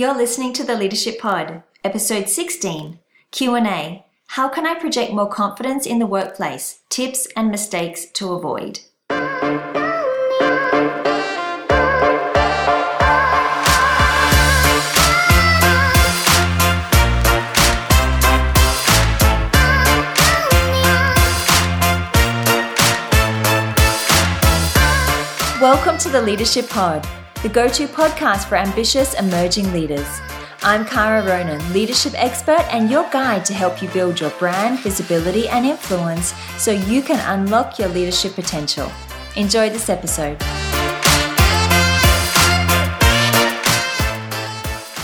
You're listening to the Leadership Pod, episode 16, Q&A. How can I project more confidence in the workplace? Tips and mistakes to avoid. Welcome to the Leadership Pod, the go to podcast for ambitious emerging leaders. I'm Kara Ronan, leadership expert and your guide to help you build your brand, visibility, and influence so you can unlock your leadership potential. Enjoy this episode.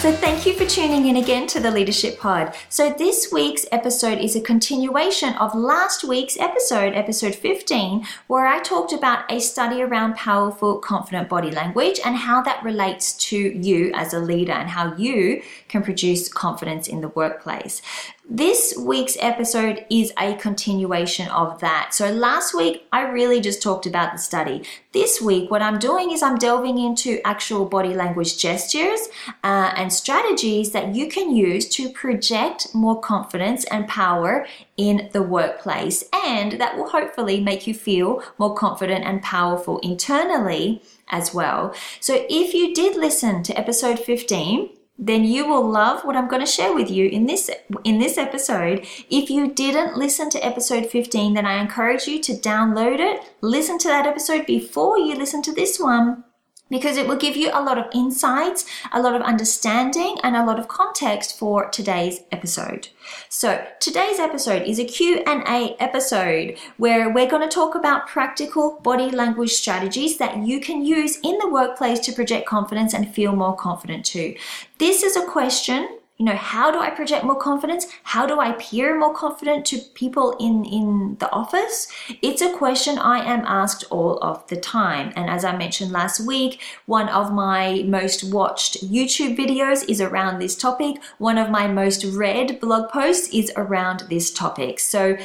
So, thank you for tuning in again to the Leadership Pod. So, this week's episode is a continuation of last week's episode, episode 15, where I talked about a study around powerful, confident body language and how that relates to you as a leader and how you can produce confidence in the workplace. This week's episode is a continuation of that. So last week, I really just talked about the study. This week, what I'm doing is I'm delving into actual body language gestures uh, and strategies that you can use to project more confidence and power in the workplace. And that will hopefully make you feel more confident and powerful internally as well. So if you did listen to episode 15, then you will love what I'm going to share with you in this in this episode. If you didn't listen to episode 15, then I encourage you to download it, listen to that episode before you listen to this one because it will give you a lot of insights, a lot of understanding, and a lot of context for today's episode. So, today's episode is a Q&A episode where we're going to talk about practical body language strategies that you can use in the workplace to project confidence and feel more confident too. This is a question you know how do i project more confidence? How do i appear more confident to people in in the office? It's a question i am asked all of the time. And as i mentioned last week one of my most watched youtube videos is around this topic. One of my most read blog posts is around this topic. So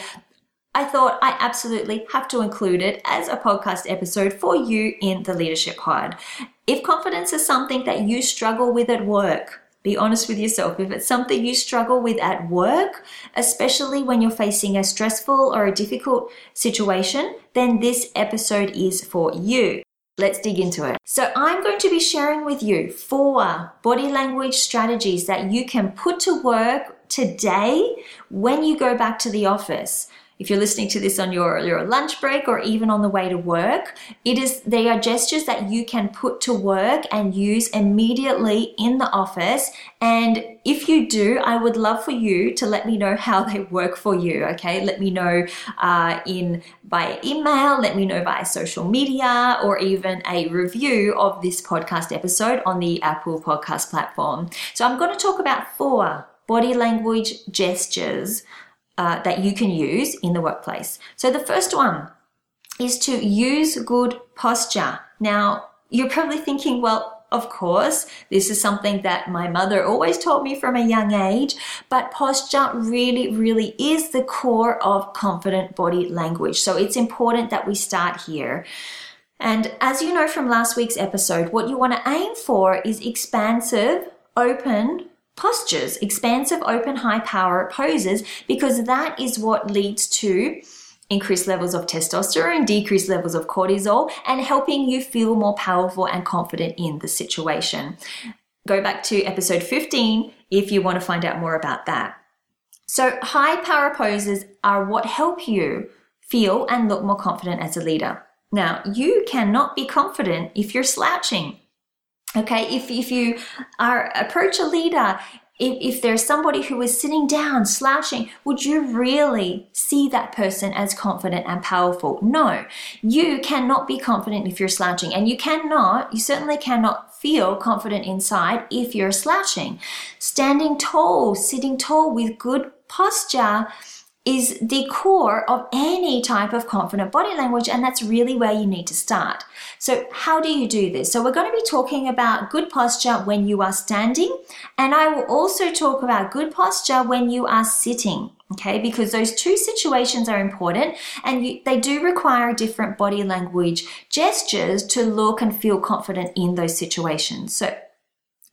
I thought I absolutely have to include it as a podcast episode for you in the Leadership Pod. If confidence is something that you struggle with at work, be honest with yourself. If it's something you struggle with at work, especially when you're facing a stressful or a difficult situation, then this episode is for you. Let's dig into it. So, I'm going to be sharing with you four body language strategies that you can put to work today when you go back to the office if you're listening to this on your, your lunch break or even on the way to work, it is they are gestures that you can put to work and use immediately in the office. And if you do, I would love for you to let me know how they work for you. Okay, let me know uh, in via email, let me know via social media, or even a review of this podcast episode on the Apple Podcast platform. So I'm going to talk about four body language gestures uh, that you can use in the workplace. So the first one is to use good posture. Now, you're probably thinking, well, of course, this is something that my mother always taught me from a young age, but posture really, really is the core of confident body language. So it's important that we start here. And as you know from last week's episode, what you want to aim for is expansive, open, postures, expansive, open, high power poses, because that is what leads to increased levels of testosterone, decreased levels of cortisol, and helping you feel more powerful and confident in the situation. Go back to episode 15 if you want to find out more about that. So, high power poses are what help you feel and look more confident as a leader. Now, you cannot be confident if you're slouching. Okay, if, if you are approach a leader, if, if there's somebody who is sitting down, slouching, would you really see that person as confident and powerful? No, you cannot be confident if you're slouching, and you cannot, you certainly cannot feel confident inside if you're slouching. Standing tall, sitting tall with good posture is the core of any type of confident body language, and that's really where you need to start. So, how do you do this? So, we're going to be talking about good posture when you are standing, and I will also talk about good posture when you are sitting. Okay, because those two situations are important and you, they do require different body language gestures to look and feel confident in those situations. So,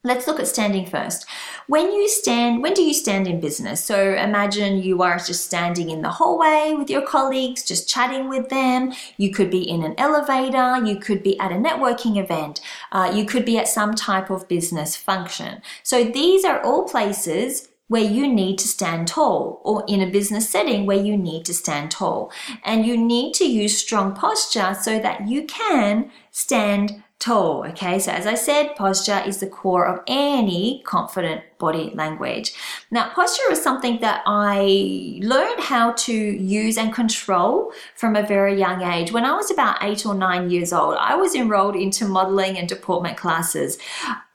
Let's look at standing first. When you stand, when do you stand in business? So imagine you are just standing in the hallway with your colleagues, just chatting with them. You could be in an elevator. You could be at a networking event. Uh, you could be at some type of business function. So these are all places where you need to stand tall or in a business setting where you need to stand tall. And you need to use strong posture so that you can stand tall. Okay, so as I said, posture is the core of any confident body language. Now, posture is something that I learned how to use and control from a very young age. When I was about eight or nine years old, I was enrolled into modeling and deportment classes.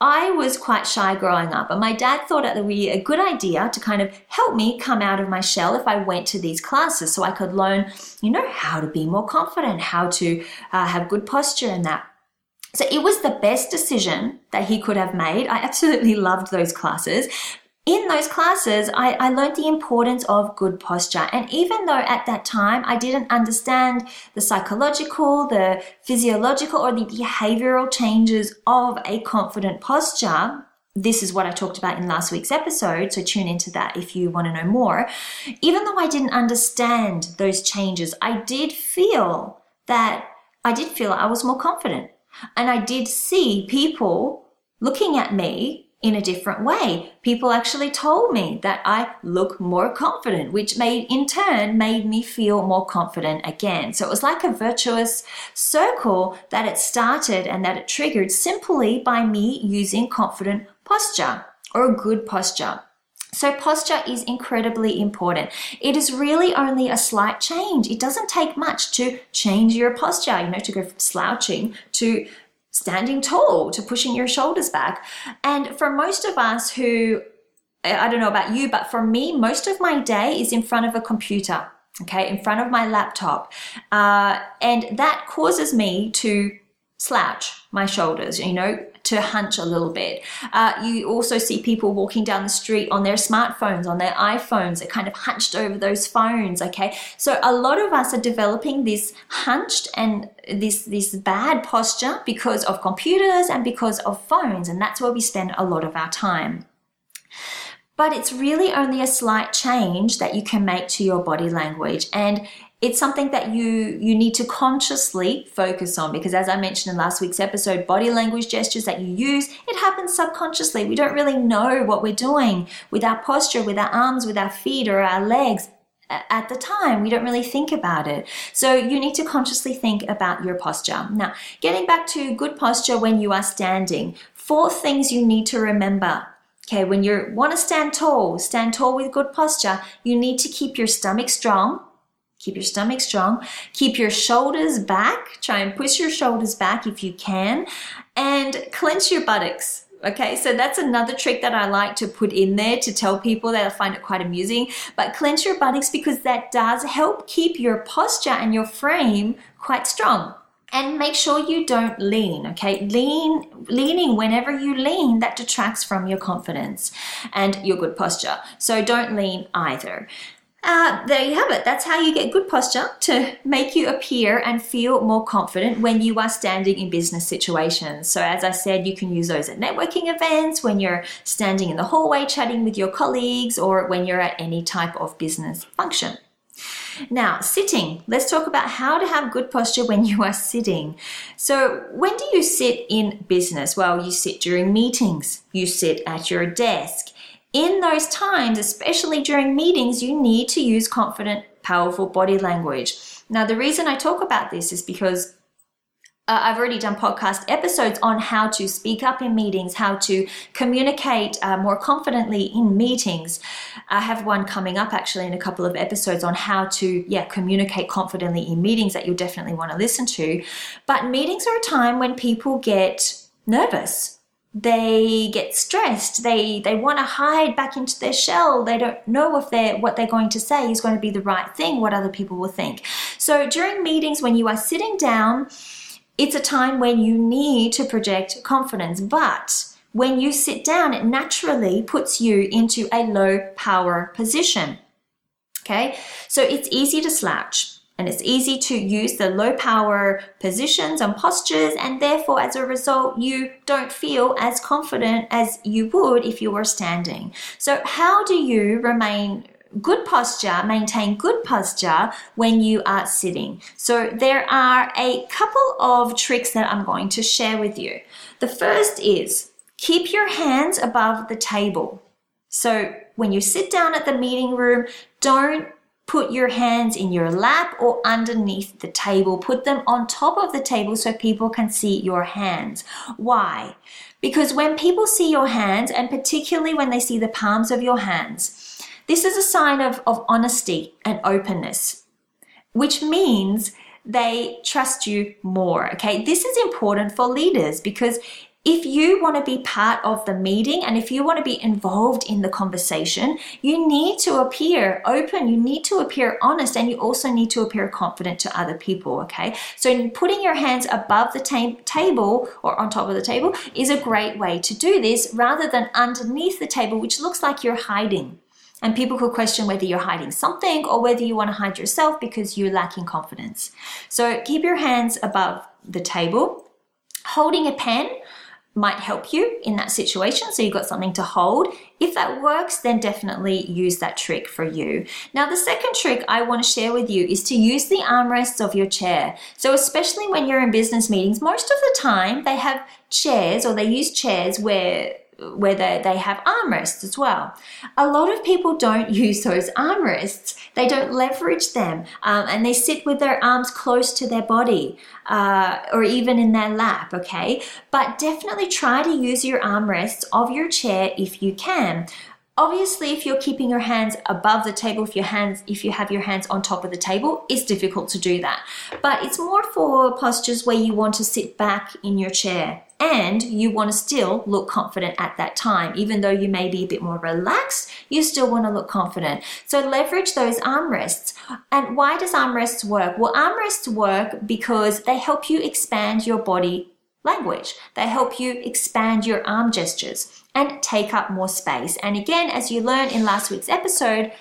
I was quite shy growing up, and my dad thought it would be a good idea to kind of help me come out of my shell if I went to these classes so I could learn, you know, how to be more confident, how to uh, have good posture and that. So it was the best decision that he could have made. I absolutely loved those classes. In those classes, I, I learned the importance of good posture. And even though at that time I didn't understand the psychological, the physiological, or the behavioral changes of a confident posture, this is what I talked about in last week's episode, so tune into that if you want to know more. Even though I didn't understand those changes, I did feel that I did feel I was more confident. And I did see people looking at me in a different way. People actually told me that I look more confident, which made in turn made me feel more confident again. So it was like a virtuous circle that it started and that it triggered simply by me using confident posture or a good posture. So, posture is incredibly important. It is really only a slight change. It doesn't take much to change your posture, you know, to go from slouching to standing tall, to pushing your shoulders back. And for most of us who, I don't know about you, but for me, most of my day is in front of a computer, okay, in front of my laptop. Uh, and that causes me to slouch my shoulders, you know, to hunch a little bit. Uh, you also see people walking down the street on their smartphones, on their iPhones, they're kind of hunched over those phones, okay? So a lot of us are developing this hunched and this, this bad posture because of computers and because of phones, and that's where we spend a lot of our time. But it's really only a slight change that you can make to your body language. And it's something that you you need to consciously focus on because as i mentioned in last week's episode body language gestures that you use it happens subconsciously. We don't really know what we're doing with our posture with our arms with our feet or our legs at the time. We don't really think about it. So you need to consciously think about your posture. Now getting back to good posture when you are standing four things you need to remember. Okay when you want to stand tall stand tall with good posture you need to keep your stomach strong Keep your stomach strong. Keep your shoulders back. Try and push your shoulders back if you can. And clench your buttocks. Okay, so that's another trick that I like to put in there to tell people that I find it quite amusing. But clench your buttocks because that does help keep your posture and your frame quite strong. And make sure you don't lean, okay? Lean, leaning whenever you lean, that detracts from your confidence and your good posture. So don't lean either. Uh, there you have it. That's how you get good posture to make you appear and feel more confident when you are standing in business situations. So, as I said, you can use those at networking events, when you're standing in the hallway chatting with your colleagues, or when you're at any type of business function. Now, sitting. Let's talk about how to have good posture when you are sitting. So, when do you sit in business? Well, you sit during meetings, you sit at your desk, in those times, especially during meetings, you need to use confident, powerful body language. Now, the reason I talk about this is because uh, I've already done podcast episodes on how to speak up in meetings, how to communicate uh, more confidently in meetings. I have one coming up actually in a couple of episodes on how to, yeah, communicate confidently in meetings that you'll definitely want to listen to. But meetings are a time when people get nervous they get stressed. They they want to hide back into their shell. They don't know if they're what they're going to say is going to be the right thing what other people will think. So during meetings when you are sitting down it's a time when you need to project confidence. But when you sit down it naturally puts you into a low power position. Okay? So it's easy to slouch and it's easy to use the low power positions and postures and therefore as a result you don't feel as confident as you would if you were standing so how do you remain good posture, maintain good posture when you are sitting. So there are a couple of tricks that I'm going to share with you. The first is keep your hands above the table. So when you sit down at the meeting room, don't put your hands in your lap or underneath the table. Put them on top of the table so people can see your hands. Why? Because when people see your hands, and particularly when they see the palms of your hands, this is a sign of, of honesty and openness, which means they trust you more. Okay, this is important for leaders because if you want to be part of the meeting and if you want to be involved in the conversation, you need to appear open, you need to appear honest, and you also need to appear confident to other people. Okay, so putting your hands above the ta- table or on top of the table is a great way to do this rather than underneath the table, which looks like you're hiding. And people could question whether you're hiding something or whether you want to hide yourself because you're lacking confidence. So keep your hands above the table. Holding a pen might help you in that situation. So you've got something to hold. If that works, then definitely use that trick for you. Now, the second trick I want to share with you is to use the armrests of your chair. So, especially when you're in business meetings, most of the time they have chairs or they use chairs where where they, they have armrests as well. A lot of people don't use those armrests. They don't leverage them um, and they sit with their arms close to their body uh, or even in their lap, okay? But definitely try to use your armrests of your chair if you can. Obviously, if you're keeping your hands above the table, if your hands, if you have your hands on top of the table, it's difficult to do that. But it's more for postures where you want to sit back in your chair and you want to still look confident at that time. Even though you may be a bit more relaxed, you still want to look confident. So leverage those armrests. And why does armrests work? Well, armrests work because they help you expand your body language. They help you expand your arm gestures and take up more space. And again, as you learned in last week's episode,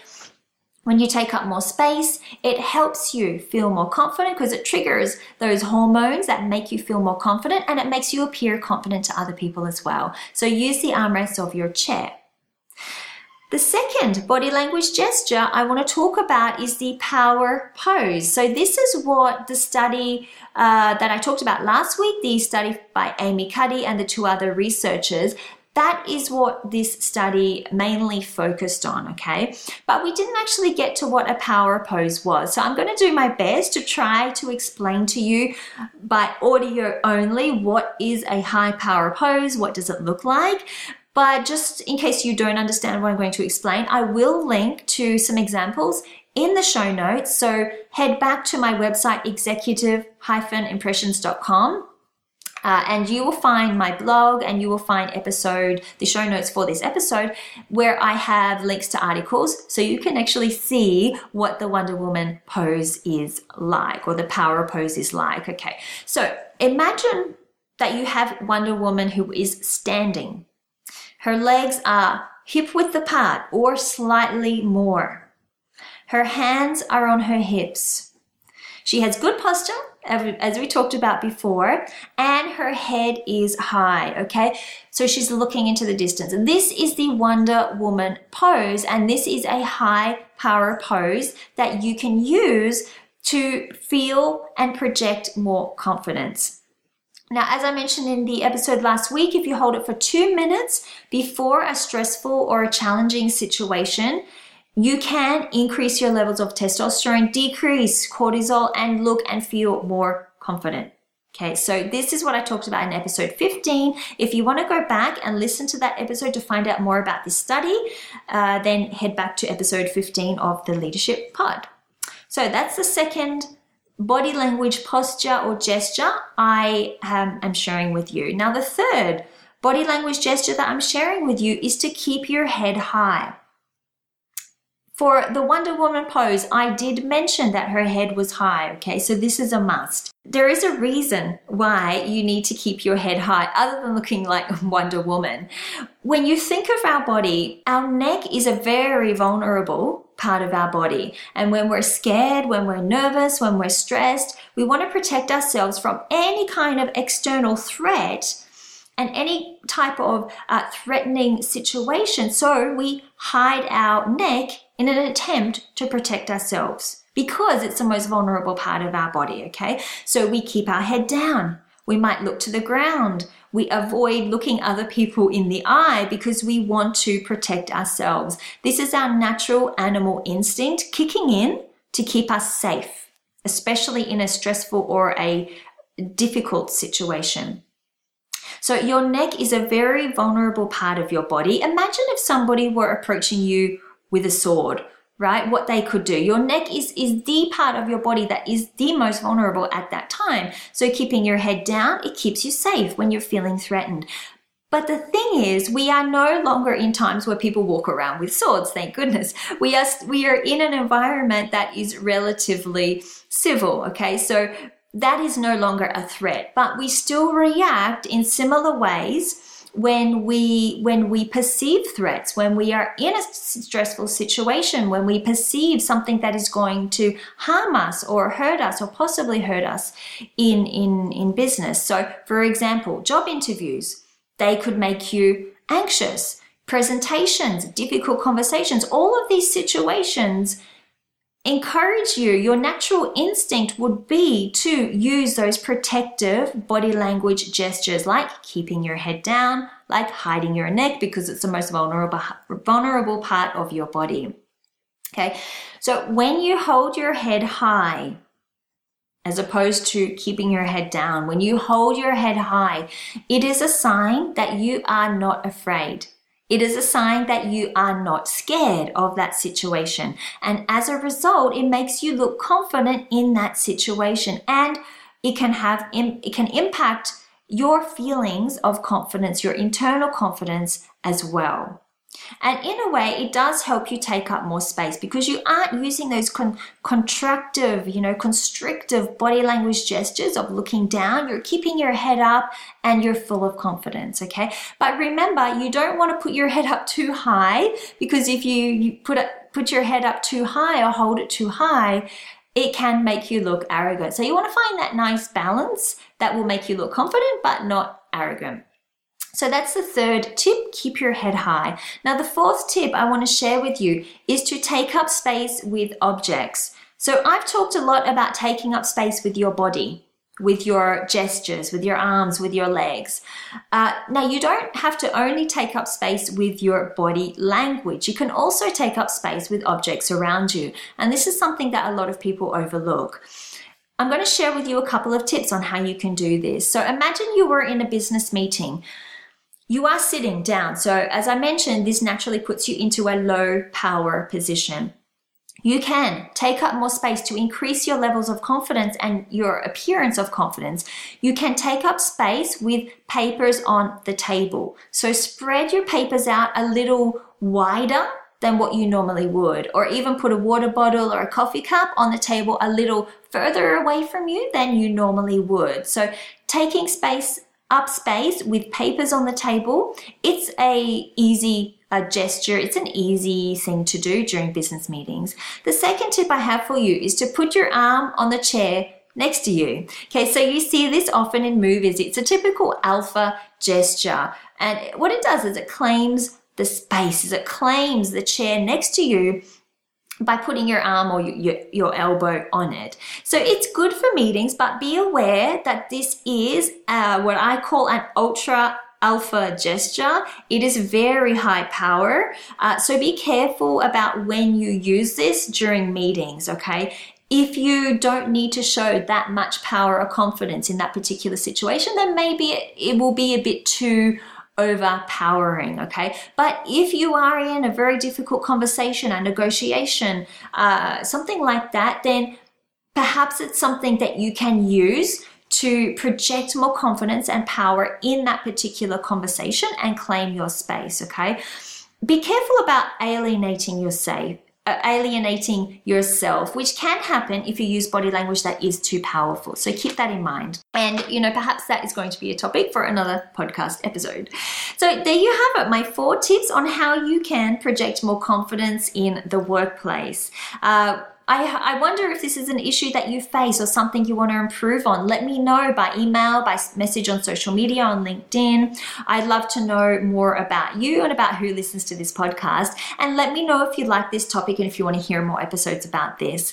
when you take up more space, it helps you feel more confident because it triggers those hormones that make you feel more confident and it makes you appear confident to other people as well. So use the armrest of your chair. The second body language gesture I want to talk about is the power pose. So, this is what the study uh, that I talked about last week, the study by Amy Cuddy and the two other researchers, that is what this study mainly focused on, okay? But we didn't actually get to what a power pose was. So I'm going to do my best to try to explain to you by audio only what is a high power pose, what does it look like. But just in case you don't understand what I'm going to explain, I will link to some examples in the show notes. So head back to my website, executive-impressions.com uh, and you will find my blog and you will find episode, the show notes for this episode, where I have links to articles so you can actually see what the Wonder Woman pose is like or the power pose is like. Okay, so imagine that you have Wonder Woman who is standing. Her legs are hip width apart or slightly more. Her hands are on her hips. She has good posture as we talked about before, and her head is high, okay? So she's looking into the distance. And this is the Wonder Woman pose, and this is a high power pose that you can use to feel and project more confidence. Now, as I mentioned in the episode last week, if you hold it for two minutes before a stressful or a challenging situation, you can increase your levels of testosterone, decrease cortisol, and look and feel more confident. Okay, so this is what I talked about in episode 15. If you want to go back and listen to that episode to find out more about this study, uh, then head back to episode 15 of the Leadership Pod. So that's the second body language posture or gesture I um, am sharing with you. Now, the third body language gesture that I'm sharing with you is to keep your head high. For the Wonder Woman pose, I did mention that her head was high, okay? So this is a must. There is a reason why you need to keep your head high, other than looking like Wonder Woman. When you think of our body, our neck is a very vulnerable part of our body. And when we're scared, when we're nervous, when we're stressed, we want to protect ourselves from any kind of external threat and any type of uh, threatening situation. So we hide our neck in an attempt to protect ourselves because it's the most vulnerable part of our body, okay? So we keep our head down. We might look to the ground. We avoid looking other people in the eye because we want to protect ourselves. This is our natural animal instinct kicking in to keep us safe, especially in a stressful or a difficult situation. So your neck is a very vulnerable part of your body. Imagine if somebody were approaching you with a sword right? What they could do. Your neck is, is the part of your body that is the most vulnerable at that time. So keeping your head down, it keeps you safe when you're feeling threatened. But the thing is, we are no longer in times where people walk around with swords, thank goodness. We are, we are in an environment that is relatively civil, okay? So that is no longer a threat, but we still react in similar ways when we when we perceive threats when we are in a stressful situation when we perceive something that is going to harm us or hurt us or possibly hurt us in in in business. So for example job interviews they could make you anxious. Presentations difficult conversations all of these situations encourage you, your natural instinct would be to use those protective body language gestures like keeping your head down, like hiding your neck because it's the most vulnerable, vulnerable part of your body. Okay, so when you hold your head high, as opposed to keeping your head down, when you hold your head high, it is a sign that you are not afraid. It is a sign that you are not scared of that situation. And as a result, it makes you look confident in that situation and it can have, it can impact your feelings of confidence, your internal confidence as well. And in a way, it does help you take up more space because you aren't using those con- contractive, you know, constrictive body language gestures of looking down. You're keeping your head up and you're full of confidence, okay? But remember, you don't want to put your head up too high because if you, you put it, put your head up too high or hold it too high, it can make you look arrogant. So you want to find that nice balance that will make you look confident but not arrogant. So that's the third tip, keep your head high. Now the fourth tip I want to share with you is to take up space with objects. So I've talked a lot about taking up space with your body, with your gestures, with your arms, with your legs. Uh, now you don't have to only take up space with your body language. You can also take up space with objects around you. And this is something that a lot of people overlook. I'm going to share with you a couple of tips on how you can do this. So imagine you were in a business meeting you are sitting down. So, as I mentioned, this naturally puts you into a low power position. You can take up more space to increase your levels of confidence and your appearance of confidence. You can take up space with papers on the table. So, spread your papers out a little wider than what you normally would, or even put a water bottle or a coffee cup on the table a little further away from you than you normally would. So, taking space up space with papers on the table. It's a easy a gesture. It's an easy thing to do during business meetings. The second tip I have for you is to put your arm on the chair next to you. Okay, so you see this often in movies. It's a typical alpha gesture. And what it does is it claims the space, is it claims the chair next to you by putting your arm or your, your, elbow on it. So it's good for meetings, but be aware that this is uh, what I call an ultra alpha gesture. It is very high power. Uh, so be careful about when you use this during meetings, okay? If you don't need to show that much power or confidence in that particular situation, then maybe it, it will be a bit too overpowering, okay? But if you are in a very difficult conversation, a negotiation, uh, something like that, then perhaps it's something that you can use to project more confidence and power in that particular conversation and claim your space, okay? Be careful about alienating your say, uh, alienating yourself, which can happen if you use body language that is too powerful. So keep that in mind. And, you know, perhaps that is going to be a topic for another podcast episode. So there you have it, my four tips on how you can project more confidence in the workplace. Uh, I, I wonder if this is an issue that you face or something you want to improve on. Let me know by email, by message on social media, on LinkedIn. I'd love to know more about you and about who listens to this podcast. And let me know if you like this topic and if you want to hear more episodes about this.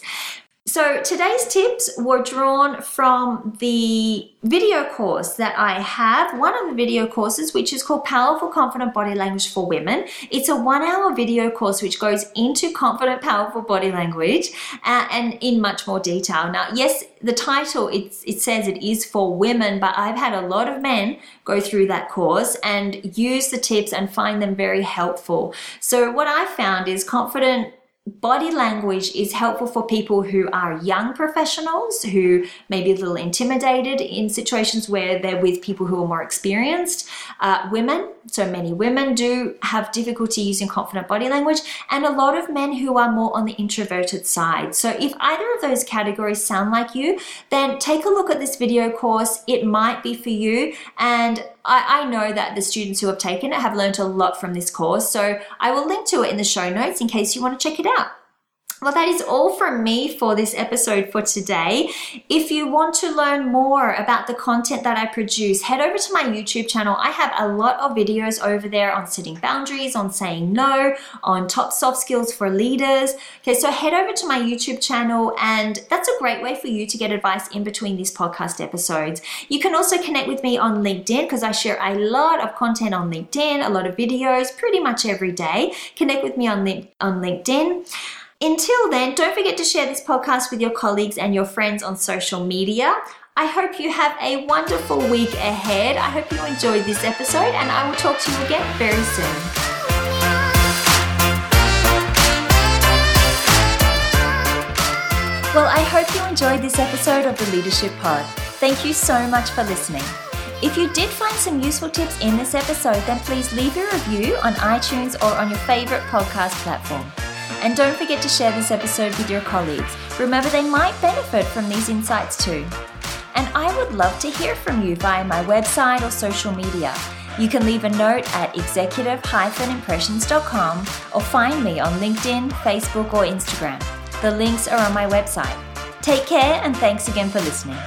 So today's tips were drawn from the video course that I have, one of the video courses, which is called Powerful Confident Body Language for Women. It's a one hour video course which goes into confident, powerful body language uh, and in much more detail. Now, yes, the title, it says it is for women, but I've had a lot of men go through that course and use the tips and find them very helpful. So what I found is confident body language is helpful for people who are young professionals who may be a little intimidated in situations where they're with people who are more experienced. Uh, women, so many women do have difficulty using confident body language, and a lot of men who are more on the introverted side. So if either of those categories sound like you, then take a look at this video course. It might be for you. And I, I know that the students who have taken it have learned a lot from this course. So I will link to it in the show notes in case you want to check it out. Well, that is all from me for this episode for today. If you want to learn more about the content that I produce, head over to my YouTube channel. I have a lot of videos over there on setting boundaries, on saying no, on top soft skills for leaders. Okay, so head over to my YouTube channel, and that's a great way for you to get advice in between these podcast episodes. You can also connect with me on LinkedIn because I share a lot of content on LinkedIn, a lot of videos pretty much every day. Connect with me on, on LinkedIn. Until then, don't forget to share this podcast with your colleagues and your friends on social media. I hope you have a wonderful week ahead. I hope you enjoyed this episode, and I will talk to you again very soon. Well, I hope you enjoyed this episode of the Leadership Pod. Thank you so much for listening. If you did find some useful tips in this episode, then please leave a review on iTunes or on your favorite podcast platform. And don't forget to share this episode with your colleagues. Remember, they might benefit from these insights too. And I would love to hear from you via my website or social media. You can leave a note at executive-impressions.com or find me on LinkedIn, Facebook, or Instagram. The links are on my website. Take care and thanks again for listening.